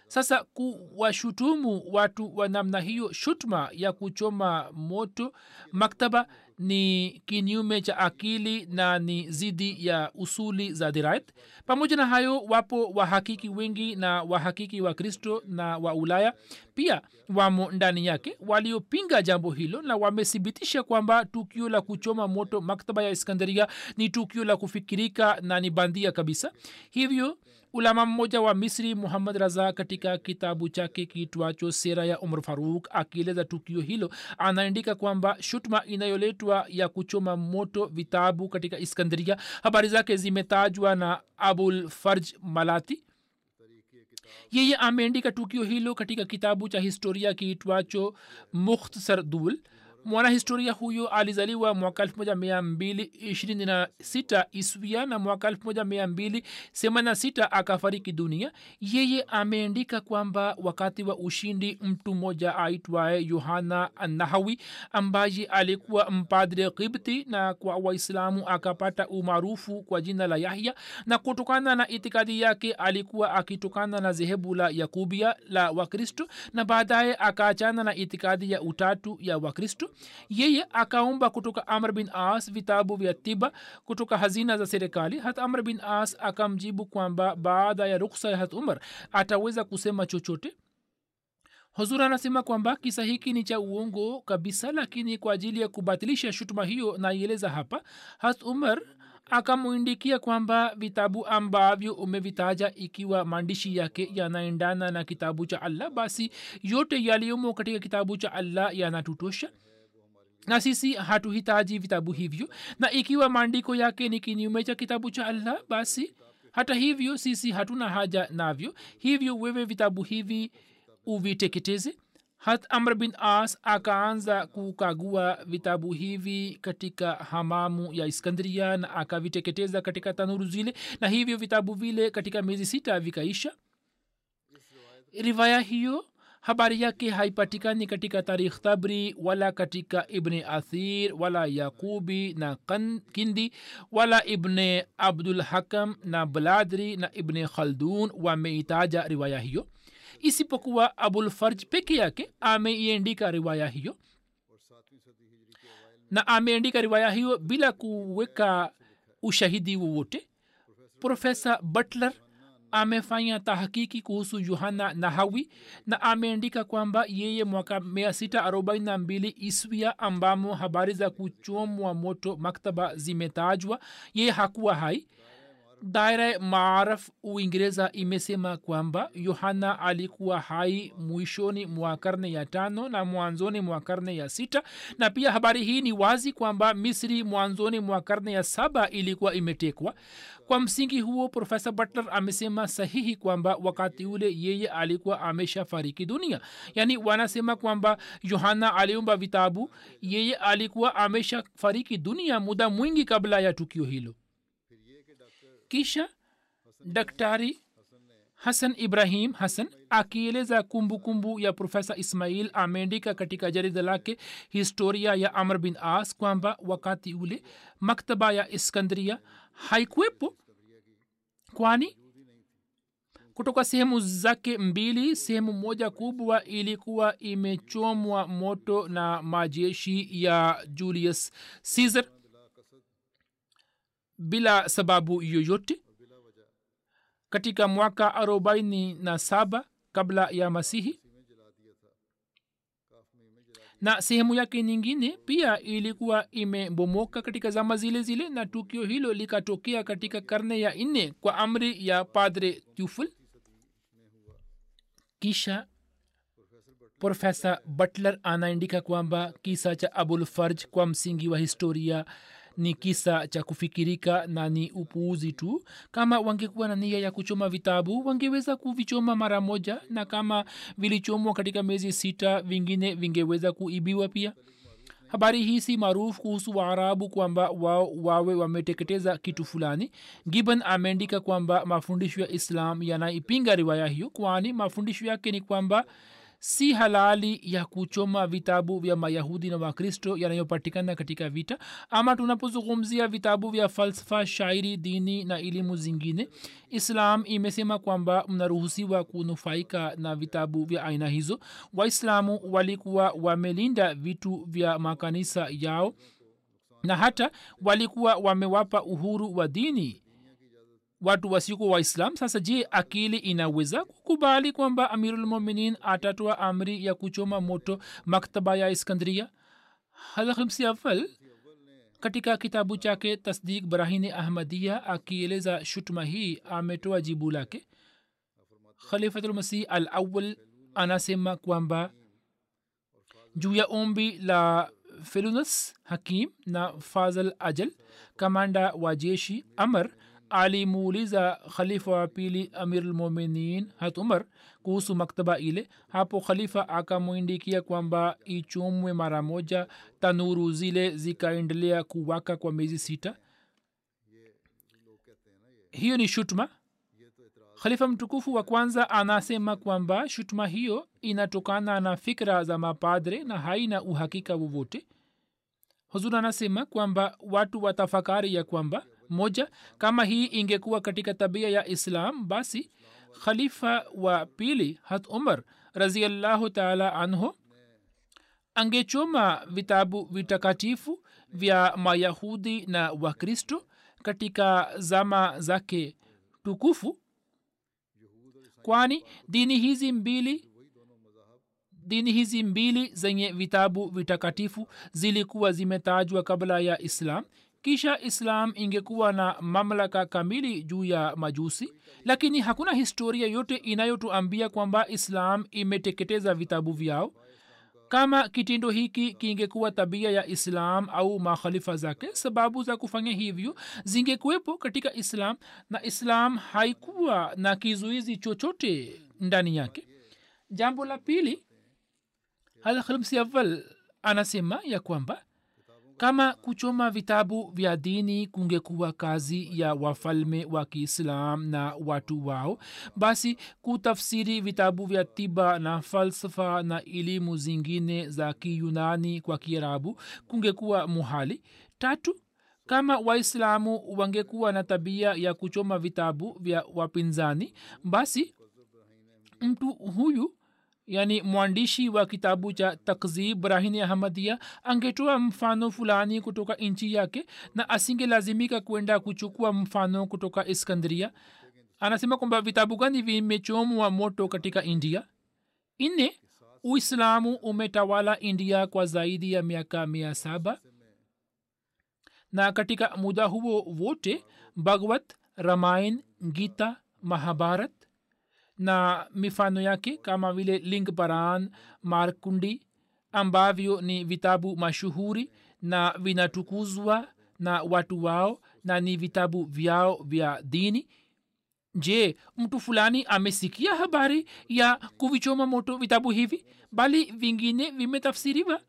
sasa kuwashutumu watu wa namna hiyo shutma ya kuchoma moto maktaba ni kinyume cha akili na ni zidi ya usuli za dirait pamoja na hayo wapo wahakiki wengi na wahakiki wa kristo na wa ulaya. Pia wamo ndani yake waliopinga jambo hilo na wamethibitisha kwamba tukio la kuchoma moto maktaba ya iskandaria ni tukio la kufikirika na ni bandia kabisa. Hivyo ulama mmoja wa misri muhammad raza katika kitabu chake kiitwacho sera ya umar faruk akieleza tukio hilo. Anaandika kwamba shutma inayoletwa ya kuchoma moto vitabu katika iskandaria habari zake zimetajwa na abul farj malati. Yeye ameandika tukio hilo katika kitabu cha historia kiitwacho mukhtasar dul mwanahistoria huyo alizaliwa mwaka 1226 iswia na mwaka 1286 akafariki dunia. Yeye ameandika kwamba wakati wa ushindi mtu mmoja aitwaye yohana nahawi ambaye alikuwa mpadre kibti na kwa waislamu akapata umaarufu kwa jina la yahya na kutokana na itikadi yake alikuwa akitokana na zehebu la yakubia la wakristo na baadaye akaachana na itikadi ya utatu ya wakristo yeye akaomba kutoka amr bin as vitabu vya tiba kutoka hazina za serikali. Hata amr bin as akamjibu kwamba baada ya ruksa ya hat umar ataweza kusema chochote. Huzur anasema kwamba kisa hiki ni cha uongo kabisa lakini kwa ajili ya kubatilisha shutuma hiyo naieleza hapa. Hat umar akamwindikia kwamba vitabu ambavyo umevitaja ikiwa maandishi yake yanaendana na kitabu cha allah basi yote yaliyomo katika kitabu cha allah yanatutosha na sisi hatuhitaji vitabu hivyo. Na ikiwa maandiko yake ni kinyume cha kitabu cha allah basi hata hivyo sisi hatuna haja navyo. Hivyo wewe vitabu hivi uviteketeze? Hat amr bin as akaanza kukagua vitabu hivi katika hamamu ya iskandria na akaviteketeza katika tanuru zile na hivyo vitabu vile katika miezi sita vikaisha? Rivaya hiyo habari yake haipatikani katika tarikh tabri wala katika ibne athir wala yaqubi na kindi wala ibne abdul hakam na bladri na ibne khaldun wameitaja riwaya hiyo isipokuwa abulfarj peke yake ameiandika riwaya hiyo na ameandika riwaya hiyo bila kuweka ushahidi wowote profesa butler amefanya tahakiki kuhusu yohana nahawi na ameandika kwamba yeye mwaka 642 iswia ambamo habari za kuchomwa moto maktaba zimetajwa yeye hakuwa hai daira maaraf uingereza imesema kwamba yohana alikuwa hai mwishoni mwa karne ya tano na mwanzoni mwa karne ya sita na pia habari hii ni wazi kwamba misri mwanzoni mwa karne ya saba ilikuwa imetekwa. Kwa msingi huo profesa butler amesema sahihi kwamba wakati ule yeye alikuwa amesha fariki dunia. Yaani wanasema kwamba yohana aliumba vitabu yeye alikuwa amesha fariki dunia muda mwingi kabla ya tukio hilo kisha daktari hasan ibrahim hasan akieleza kumbukumbu ya profesa ismail ameandika katika jarida lake historia ya amr bin as kwamba wakati ule maktaba ya iskandria haikuwepo kwani kutoka sehemu zake mbili sehemu moja kubwa ilikuwa imechomwa moto na majeshi ya julius caesar bila sababu yoyote. Katika mwaka arobaini na saba kabla ya masihi. Na sehemu yake nyingine pia ilikuwa imebomoka katika zama zile zile na tukio hilo likatokea katika karne ya nne kwa amri ya padre tufl kisha profesa butler anaandika kwamba kisa cha abulfarj kwa msingi wa historia ni kisa cha kufikirika na ni upuuzi tu. Kama wangekuwa na nia ya kuchoma vitabu wangeweza kuvichoma mara moja na kama vilichomwa katika miezi sita vingine vingeweza kuibiwa pia. Habari hii si maarufu kuhusu waarabu kwamba wao wawe wameteketeza kitu fulani. Gibbon ameandika kwamba mafundisho ya islam yanaipinga riwaya hiyo kwani mafundisho yake ni kwamba si halali ya kuchoma vitabu vya mayahudi na wakristo yanayopatikana katika vita ama tunapozungumzia vitabu vya falsafa shairi dini na elimu zingine islam imesema kwamba mnaruhusiwa kunufaika na vitabu vya aina hizo. Waislamu walikuwa wamelinda vitu vya makanisa yao na hata walikuwa wamewapa uhuru wa dini watu wasiko waislam sasa je akili inaweza kukubali kwamba amirulmuminin atatoa amri ya kuchoma moto maktaba ya iskandria? Halhimsi afal katika kitabu chake tasdik brahini ahmadia akieleza shutuma hii ametoa jibu lake. Khalifatulmasih al awal anasema kwamba juu ya ombi la felunus hakim na fazal ajal kamanda wa jeshi amr alimuuliza khalifa wa pili amirlmuminin hat umar kuhusu maktaba ile. Hapo khalifa akamwindikia kwamba ichomwe mara moja tanuru zile zikaendelea kuwaka kwa miezi sita. Hiyo ni shutma khalifa mtukufu wa kwanza anasema kwamba shutuma hiyo inatokana na fikra za mapadre na haina uhakika wowote. Huzur anasema kwamba watu watafakari ya kwamba moja kama hii ingekuwa katika tabia ya islam basi khalifa wa pili hat umar raziallahu taala anhu angechoma vitabu vitakatifu vya mayahudi na wakristo katika zama zake tukufu kwani dini hizi mbili dini hizi mbili zenye vitabu vitakatifu zilikuwa zimetajwa kabla ya islam kisha islam ingekuwa na mamlaka kamili juu ya majusi lakini hakuna historia yote inayotuambia kwamba islam imeteketeza vitabu vyao. Kama kitendo hiki kingekuwa tabia ya islam au makhalifa zake sababu za kufanya hivyo zingekuwepo katika islam na islam haikuwa na kizuizi chochote ndani yake. Jambo la pili alkhalmsiaval anasema ya kwamba kama kuchoma vitabu vya dini kungekuwa kazi ya wafalme wa kiislam na watu wao basi kutafsiri vitabu vya tiba na falsafa na elimu zingine za kiyunani kwa kiarabu kungekuwa muhali. Tatu kama waislamu wangekuwa na tabia ya kuchoma vitabu vya wapinzani basi mtu huyu yani mwandishi wa kitabu cha takzib brahini ahmadia angetoa mfano fulani kutoka nchi yake na asingelazimika kwenda kuchukua mfano kutoka iskandria anasema kwamba vitabu gani vimechomwa moto katika india? Nne uislamu umetawala india kwa zaidi ya miaka mia saba. Na katika muda huo wote bhagwat ramain gita mahabharat na mifano yake kama vile lingparan markundi ambavyo ni vitabu mashuhuri na vinatukuzwa na watu wao na ni vitabu vyao vya dini. Je mtu fulani amesikia habari ya kuvichoma moto vitabu hivi bali vingine vimetafsiriwa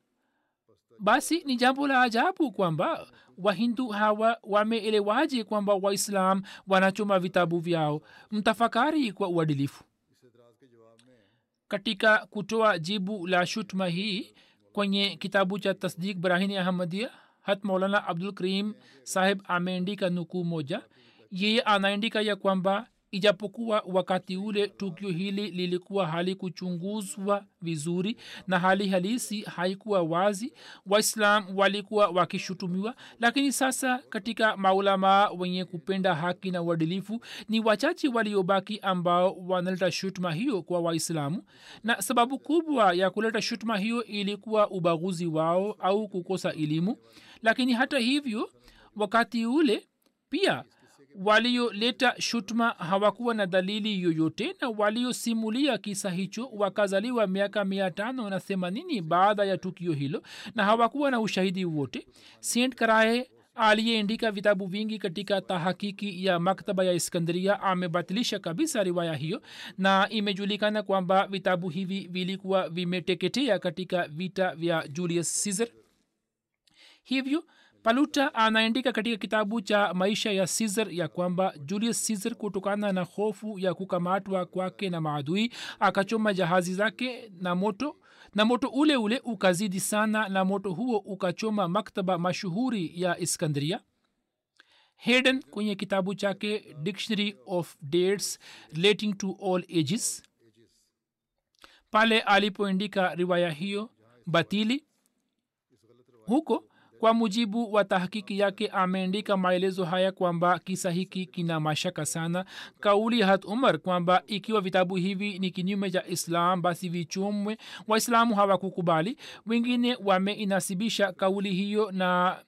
basi ni jambo la ajabu kwamba wahindu hawa wameelewaje kwamba waislam wanachoma vitabu vyao. Mtafakari kwa uadilifu. Katika kutoa jibu la shutma hii kwenye kitabu cha tasdik brahini ahmadia hat maulana abdul karim saheb ameandika nukuu moja. Yeye anaandika ya kwamba ijapokuwa wakati ule tukio hili lilikuwa halikuchunguzwa vizuri na hali halisi haikuwa wazi waislam walikuwa wakishutumiwa lakini sasa katika maulamaa wenye kupenda haki na uadilifu ni wachache waliobaki ambao wanaleta shutuma hiyo kwa waislamu. Na sababu kubwa ya kuleta shutuma hiyo ilikuwa ubaguzi wao au kukosa elimu. Lakini hata hivyo wakati ule pia walioleta shutma hawakuwa na dalili yoyote na waliosimulia kisa hicho wakazaliwa miaka mia tano na themanini baada ya tukio hilo na hawakuwa na ushahidi wote. St karae aliyeandika vitabu vingi katika tahakiki ya maktaba ya iskandria amebatilisha kabisa riwaya hiyo na imejulikana kwamba vitabu hivi vilikuwa vimeteketea katika vita vya julius caesar. Hivyo paluta anaandika katika kitabu cha maisha ya caesar ya kwamba julius caesar kutokana na hofu ya kukamatwa kwake na maadui akachoma jahazi zake na moto na moto ule ule ukazidi sana na moto huo ukachoma maktaba mashuhuri ya iskandria. Hayden kwenye kitabu chake dictionary of dates relating to all ages pale alipoandika riwaya hiyo batili huko kwa mujibu wa tahakiki yake ameandika maelezo haya kwamba kisa hiki kina mashaka sana. Kauli hat umar kwamba ikiwa vitabu hivi ni kinyume cha islam basi vichumwe. Waislamu hawakukubali. Wengine wameinasibisha kauli hiyo na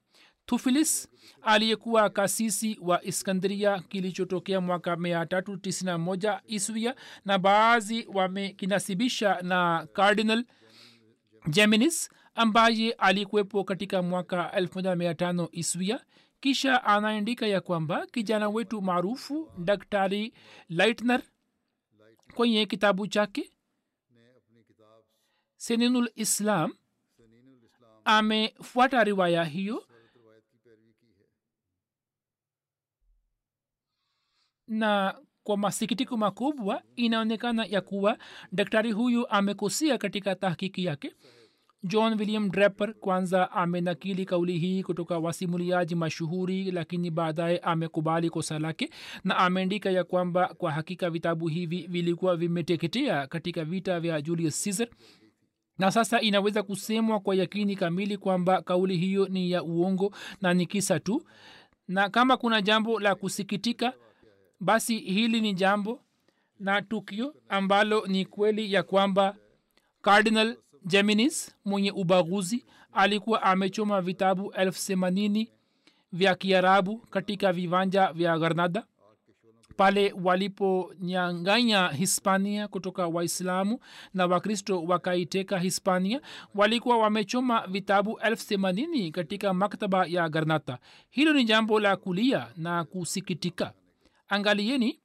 tufilis aliyekuwa kasisi wa iskandria kilichotokea mwaka 391 iswia na baadhi wamekinasibisha na cardinal geminis ambaye alikuwepo katika mwaka 15 iswia kisha anaandika ya kwamba kijana wetu maarufu daktari lightner kwenye kitabu chake seninul islam amefuata riwaya hiyo na kwa masikitiko makubwa inaonekana ya kuwa daktari huyu amekosia katika tahkiki yake john william draper kwanza amenakili kauli hii kutoka wasimuliaji mashuhuri lakini baadaye amekubali kosa lake na ameandika ya kwamba kwa hakika vitabu hivi vilikuwa vimeteketea katika vita vya julius caesar. Na sasa inaweza kusemwa kwa yakini kamili kwamba kauli hiyo ni ya uongo na ni kisa tu. Na kama kuna jambo la kusikitika basi hili ni jambo na tukio ambalo ni kweli ya kwamba cardinal geminis mwenye ubaguzi alikuwa amechoma vitabu elfu themanini vya kiarabu katika viwanja vya granada. Pale waliponyanganya hispania kutoka waislamu na wakristo wakaiteka hispania walikuwa wamechoma vitabu elfu themanini katika maktaba ya garnata hilo ni jambo la kulia na kusikitika. Angalieni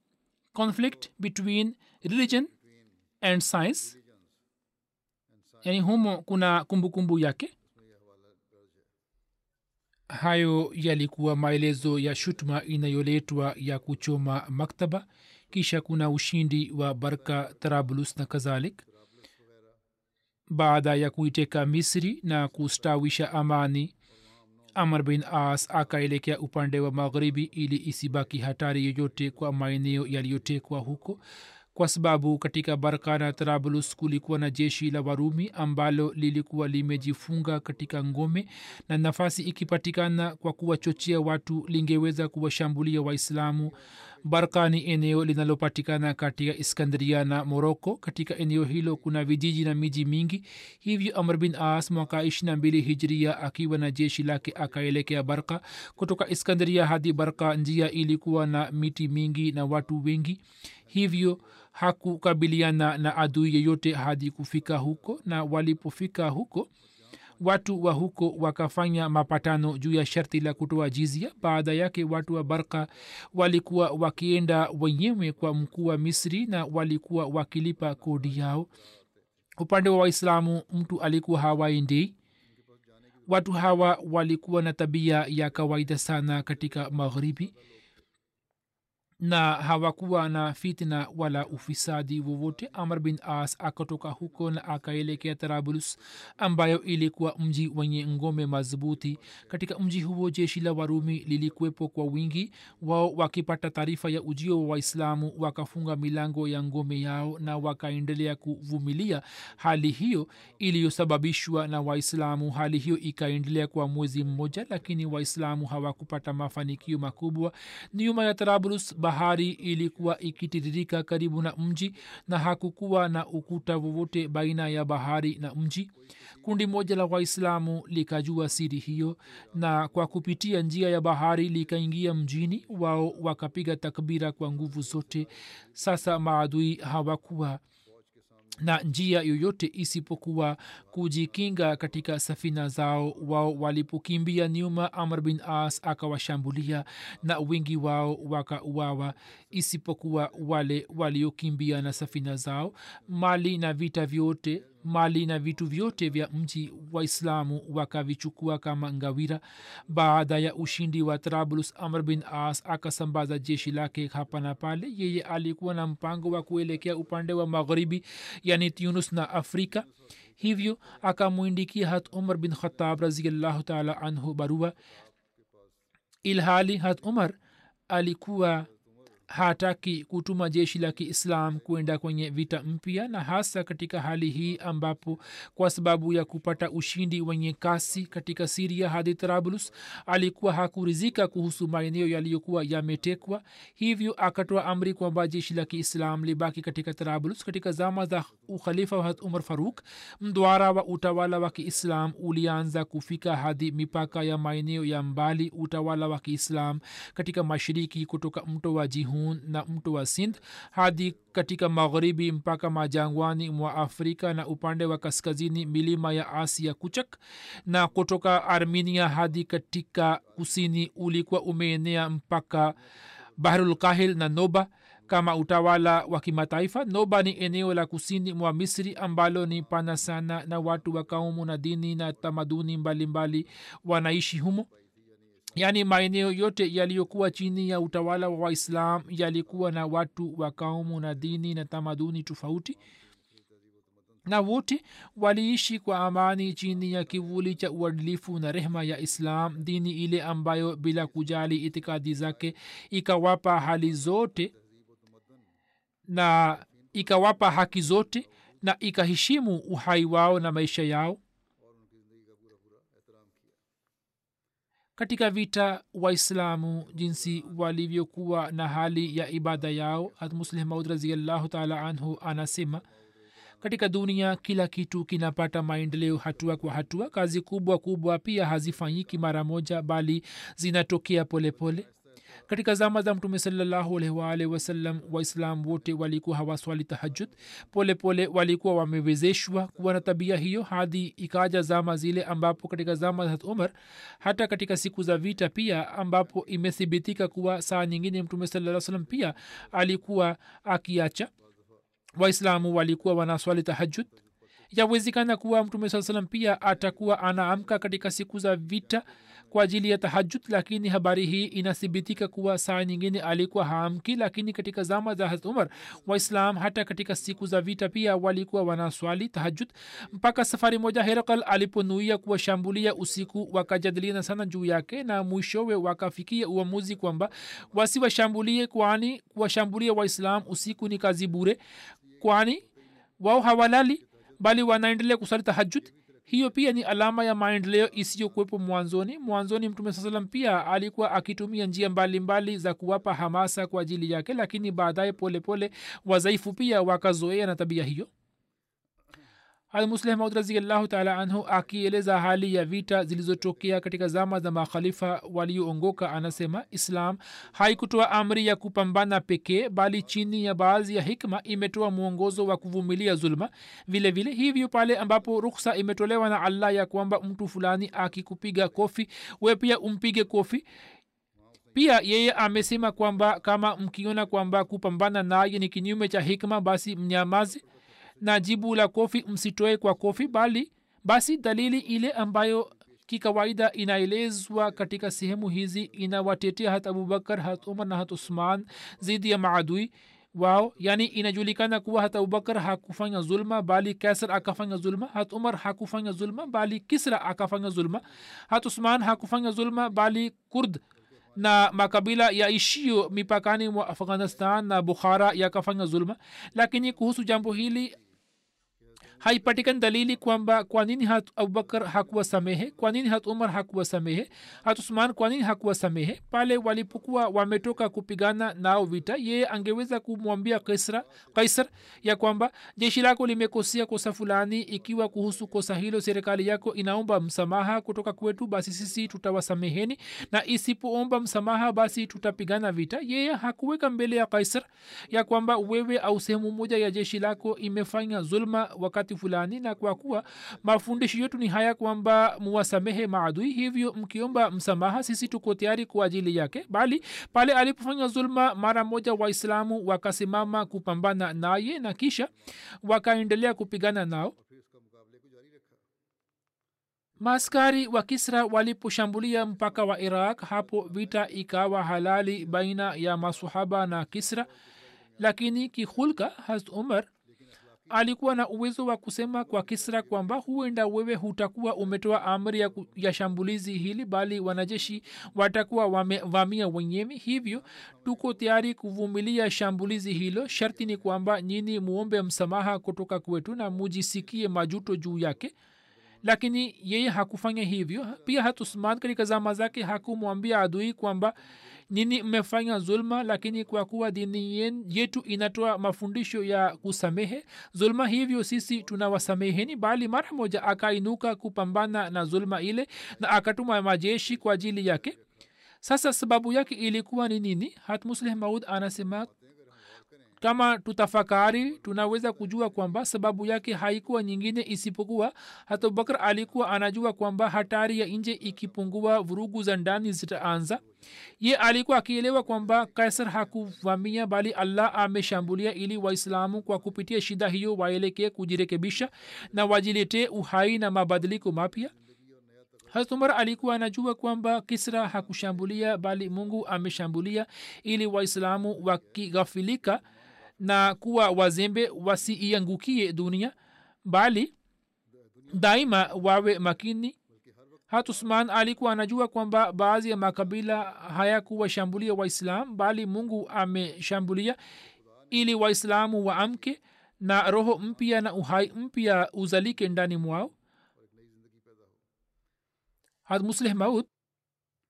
conflict between religion and science yani humo kuna kumbukumbu kumbu yake? Hayo yalikuwa maelezo ya shutuma inayoletwa ya kuchoma maktaba kisha kuna ushindi wa barka tarablus na kadhalik. Baada ya kuiteka misri na kustawisha amani amr bin as akaelekea upande wa magharibi ili isibaki hatari yoyote kwa maeneo yaliyotekwa huko kwa sababu katika barka na trablus kulikuwa na jeshi la warumi ambalo lilikuwa limejifunga katika ngome na nafasi ikipatikana kwa kuwachochea watu lingeweza kuwashambulia waislamu. Barka ni eneo linalopatikana katika iskandria na moroko. Katika eneo hilo kuna vijiji na miji mingi. Hivyo amr bin as mwaka ishirina mbili hijria akiwa na jeshi lake akaelekea barka kutoka iskandria hadi barka njia ilikuwa na miti mingi na watu wengi. Hivyo hakukabiliana na adui yeyote hadi kufika huko na walipofika huko watu wa huko wakafanya mapatano juu ya sharti la kutoa jizia baada yake watu wa barka walikuwa wakienda wenyewe kwa mkuu wa misri na walikuwa wakilipa kodi yao. Upande wa waislamu mtu alikuwa hawaendei watu hawa walikuwa na tabia ya kawaida sana katika magharibi na hawakuwa na fitna wala ufisadi wowote. Amr bin as akatoka huko na akaelekea tarabulus ambayo ilikuwa mji wenye ngome madhubuti. Katika mji huo jeshi la warumi lilikuwepo kwa wingi wao wakipata taarifa ya ujio wa waislamu wakafunga milango ya ngome yao na wakaendelea kuvumilia hali hiyo iliyosababishwa na waislamu. Hali hiyo ikaendelea kwa mwezi mmoja lakini waislamu hawakupata mafanikio makubwa. Nyuma ya tarabulus bahari ilikuwa ikitiririka karibu na mji na hakukuwa na ukuta wowote baina ya bahari na mji. Kundi moja la waislamu likajua siri hiyo na kwa kupitia njia ya bahari likaingia mjini wao wakapiga takbira kwa nguvu zote. Sasa maadui hawakuwa na njia yoyote isipokuwa kujikinga katika safina zao. Wao walipokimbia nyuma amr bin as akawashambulia na wingi wao wakauawa isipokuwa wale waliokimbia na safina zao. Mali na vita vyote mali na vitu vyote vya mji waislamu wakavichukua kama ngawira. Baada ya ushindi wa trablus amr bin as akasambaza jeshi lake hapa na pale. Yeye alikuwa na mpango wa kuelekea upande wa magharibi yani tunus na afrika. Hivyo akamwindikia hat umar bin khatab raziallahu taala anhu barua. Ilhali hat umar alikuwa hataki kutuma jeshi la kiislam kwenda kwenye vita mpya na hasa katika hali hii ambapo kwa sababu ya kupata ushindi wenye kasi katika siria hadi trablus alikuwa hakurizika kuhusu maeneo yaliyokuwa yametekwa. Hivyo akatoa amri kwamba jeshi la kiislam libaki katika trablus katika zama za ukhalifa wa umar faruk. Mdwara wa utawala wa kiislam ulianza kufika hadi mipaka ya maeneo ya mbali utawala wa kiislam katika mashiriki kutoka mto wa jihu sihun na mto wa sindh hadi katika magharibi mpaka majangwani mwa afrika na upande wa kaskazini milima ya asia kuchak na kutoka armenia hadi katika kusini ulikuwa umeenea mpaka bahrulkahil na noba. Kama utawala wa kimataifa noba ni eneo la kusini mwa misri ambalo ni pana sana na watu wa kaumu na dini na tamaduni mbalimbali mbali wanaishi humo yaani maeneo yote yaliyokuwa chini ya utawala wa waislam yalikuwa na watu wa kaumu na dini na tamaduni tofauti na wote waliishi kwa amani chini ya kivuli cha uadilifu na rehma ya islam dini ile ambayo bila kujali itikadi zake ikawapa hali zote na ikawapa haki zote na ikaheshimu uhai wao na maisha yao katika vita waislamu jinsi walivyokuwa na hali ya ibada yao. Hatmuslih maud raziallahu taala anhu anasema katika dunia kila kitu kinapata maendeleo hatua kwa hatua. Kazi kubwa kubwa pia hazifanyiki mara moja bali zinatokea polepole pole katika zama za mtume salllahualwal waislam wote walikuwa hawaswali tahajud polepole walikuwa wamewezeshwa kuwa na tabia hiyo hadi ikaja zama zile ambapo katika zama za umar hata katika siku za vita pia ambapo imethibitika kuwa saa nyingine mtume saa salam pia alikuwa akiacha. Waislamu walikuwa wanaswali tahajud yawezekana kuwa mtume saa salam pia atakuwa anaamka katika siku za vita kwa ajili ya tahajud lakini habari hii inathibitika kuwa saa nyingine alikuwa haamki lakini katika zama za hazrat umar waislam hata katika siku za vita pia walikuwa wanaswali tahajud mpaka safari moja herakal aliponuia kuwashambulia usiku wakajadiliana sana juu yake na mwishowe wakafikia uamuzi kwamba wasiwashambulie kwani kuwashambulia waislam usiku ni kazi bure kwani wao hawalali bali wanaendelea kusali tahajud hiyo pia ni alama ya maendeleo isiyokuwepo mwanzoni. Mwanzoni mtume saa salam pia alikuwa akitumia njia mbalimbali mbali za kuwapa hamasa kwa ajili yake lakini baadaye polepole wazaifu pia wakazoea na tabia hiyo almusleh maud raziallahu taala anhu akieleza hali ya vita zilizotokea katika zama za makhalifa walioongoka. Anasema islam haikutoa amri ya kupambana pekee bali chini ya baadhi ya hikma imetoa mwongozo wa kuvumilia zulma. Vile vile hivyo pale ambapo ruksa imetolewa na allah ya kwamba mtu fulani akikupiga kofi we pia umpige kofi. Pia yeye amesema kwamba kama mkiona kwamba kupambana naye ni kinyume cha hikma basi mnyamazi na jibu la kofi msitoe kwa kofi bali basi dalili ile ambayo kikawaida inaelezwa katika sehemu hizi inawatetea hat abubakar hat umar na hat usman zidi ya maadui wao. Yani inajulikana kuwa hata abubakar hakufanya zulma bali kaisar akafanya zulma hat umar hakufanya zulma bali kisra akafanya zulma hat usman hakufanya zulma bali kurd na makabila ya ishio mipakani mwa afghanistan na bukhara yakafanya zulma. Lakini kuhusu jambo hili haipatikani dalili kwamba kwa nini hat abubakar hakuwa samehe kwa nini hat umar hakuwa samehe hat usman kwa nini hakuwa samehe pale walipokuwa wametoka kupigana nao vita yeye angeweza kumwambia kaisra kaisar ya kwamba jeshi lako limekosea kosa fulani ikiwa kuhusu kosa hilo serikali yako inaomba msamaha kutoka kwetu basi sisi tutawasameheni. Na isipoomba msamaha basi tutapigana vita. Yeye hakuweka mbele ya kaisar ya kwamba wewe au sehemu moja ya jeshi lako imefanya zulma wakati fulani na kwa kuwa mafundisho yetu ni haya kwamba muwasamehe maadui hivyo mkiomba msamaha sisi tuko tayari kwa ajili yake. Bali pale alipofanya zulma mara moja waislamu wakasimama kupambana naye na kisha wakaendelea kupigana nao. Maaskari wa kisra waliposhambulia mpaka wa iraq hapo vita ikawa halali baina ya masahaba na kisra. Lakini kihulka has umar alikuwa na uwezo wa kusema kwa kisra kwamba huenda wewe hutakuwa umetoa amri ya, ya shambulizi hili bali wanajeshi watakuwa wamevamia wenyewe. Hivyo tuko tayari kuvumilia shambulizi hilo. Sharti ni kwamba nyini muombe msamaha kutoka kwetu na mujisikie majuto juu yake. Lakini yeye hakufanya hivyo. Pia hatusman katika zama zake hakumwambia adui kwamba nini mmefanya zulma lakini kwa kuwa dini yetu inatoa mafundisho ya kusamehe zulma hivyo sisi tunawasameheni bali mara moja akainuka kupambana na zulma ile na akatuma majeshi kwa ajili yake. Sasa sababu yake ilikuwa ni nini? Hatmusleh maud anasema kama tutafakari tunaweza kujua kwamba sababu yake haikuwa nyingine isipokuwa hata alikuwa anajua kwamba hatari ya nje ikipungua vurugu za ndani zitaanza. Ye alikuwa akielewa kwamba kaisar hakuvamia bali allah ameshambulia ili waislamu kwa kupitia shida hiyo waelekee kujirekebisha na wajiletee uhai na mabadiliko mapya. Umar alikuwa anajua kwamba kisra hakushambulia bali mungu ameshambulia ili waislamu wakighafilika na kuwa wazembe wasiiangukie dunia bali daima wawe makini. Hat usman alikuwa anajua kwamba baadhi ya makabila hayakuwashambulia waislam bali mungu ameshambulia ili waislamu waamke na roho mpya na uhai mpya uzalike ndani mwao. Had musleh maud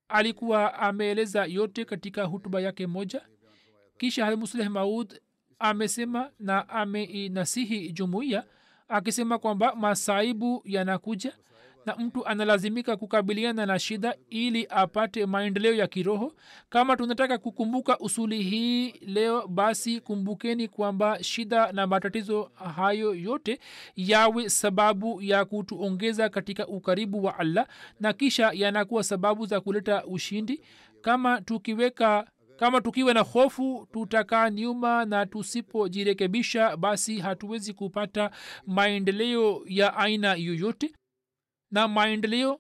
alikuwa ameeleza yote katika hutuba yake moja. Kisha had musleh maud amesema na ameinasihi jumuiya akisema kwamba masaibu yanakuja na mtu analazimika kukabiliana na shida ili apate maendeleo ya kiroho. Kama tunataka kukumbuka usuli hii leo basi kumbukeni kwamba shida na matatizo hayo yote yawe sababu ya kutuongeza katika ukaribu wa allah na kisha yanakuwa sababu za kuleta ushindi. Kama tukiweka kama tukiwe na hofu tutakaa nyuma na tusipojirekebisha basi hatuwezi kupata maendeleo ya aina yoyote. Na maendeleo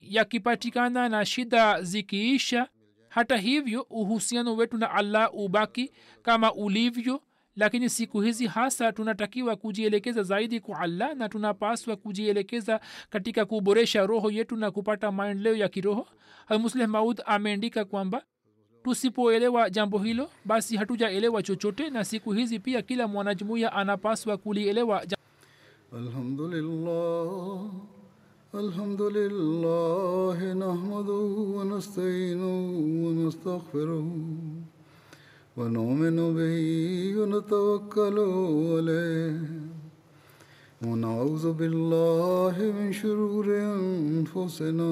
yakipatikana na shida zikiisha hata hivyo uhusiano wetu na allah ubaki kama ulivyo. Lakini siku hizi hasa tunatakiwa kujielekeza zaidi kwa allah na tunapaswa kujielekeza katika kuboresha roho yetu na kupata maendeleo ya kiroho. Hamusleh maud ameandika kwamba tusipoelewa jambo hilo basi hatujaelewa chochote na siku hizi pia kila mwanajumuiya anapaswa kulielewa الحمد لله الحمد لله نحمده ونستعينه ونستغفره ونؤمن به ونتوكل عليه ونعوذ بالله من شرور انفسنا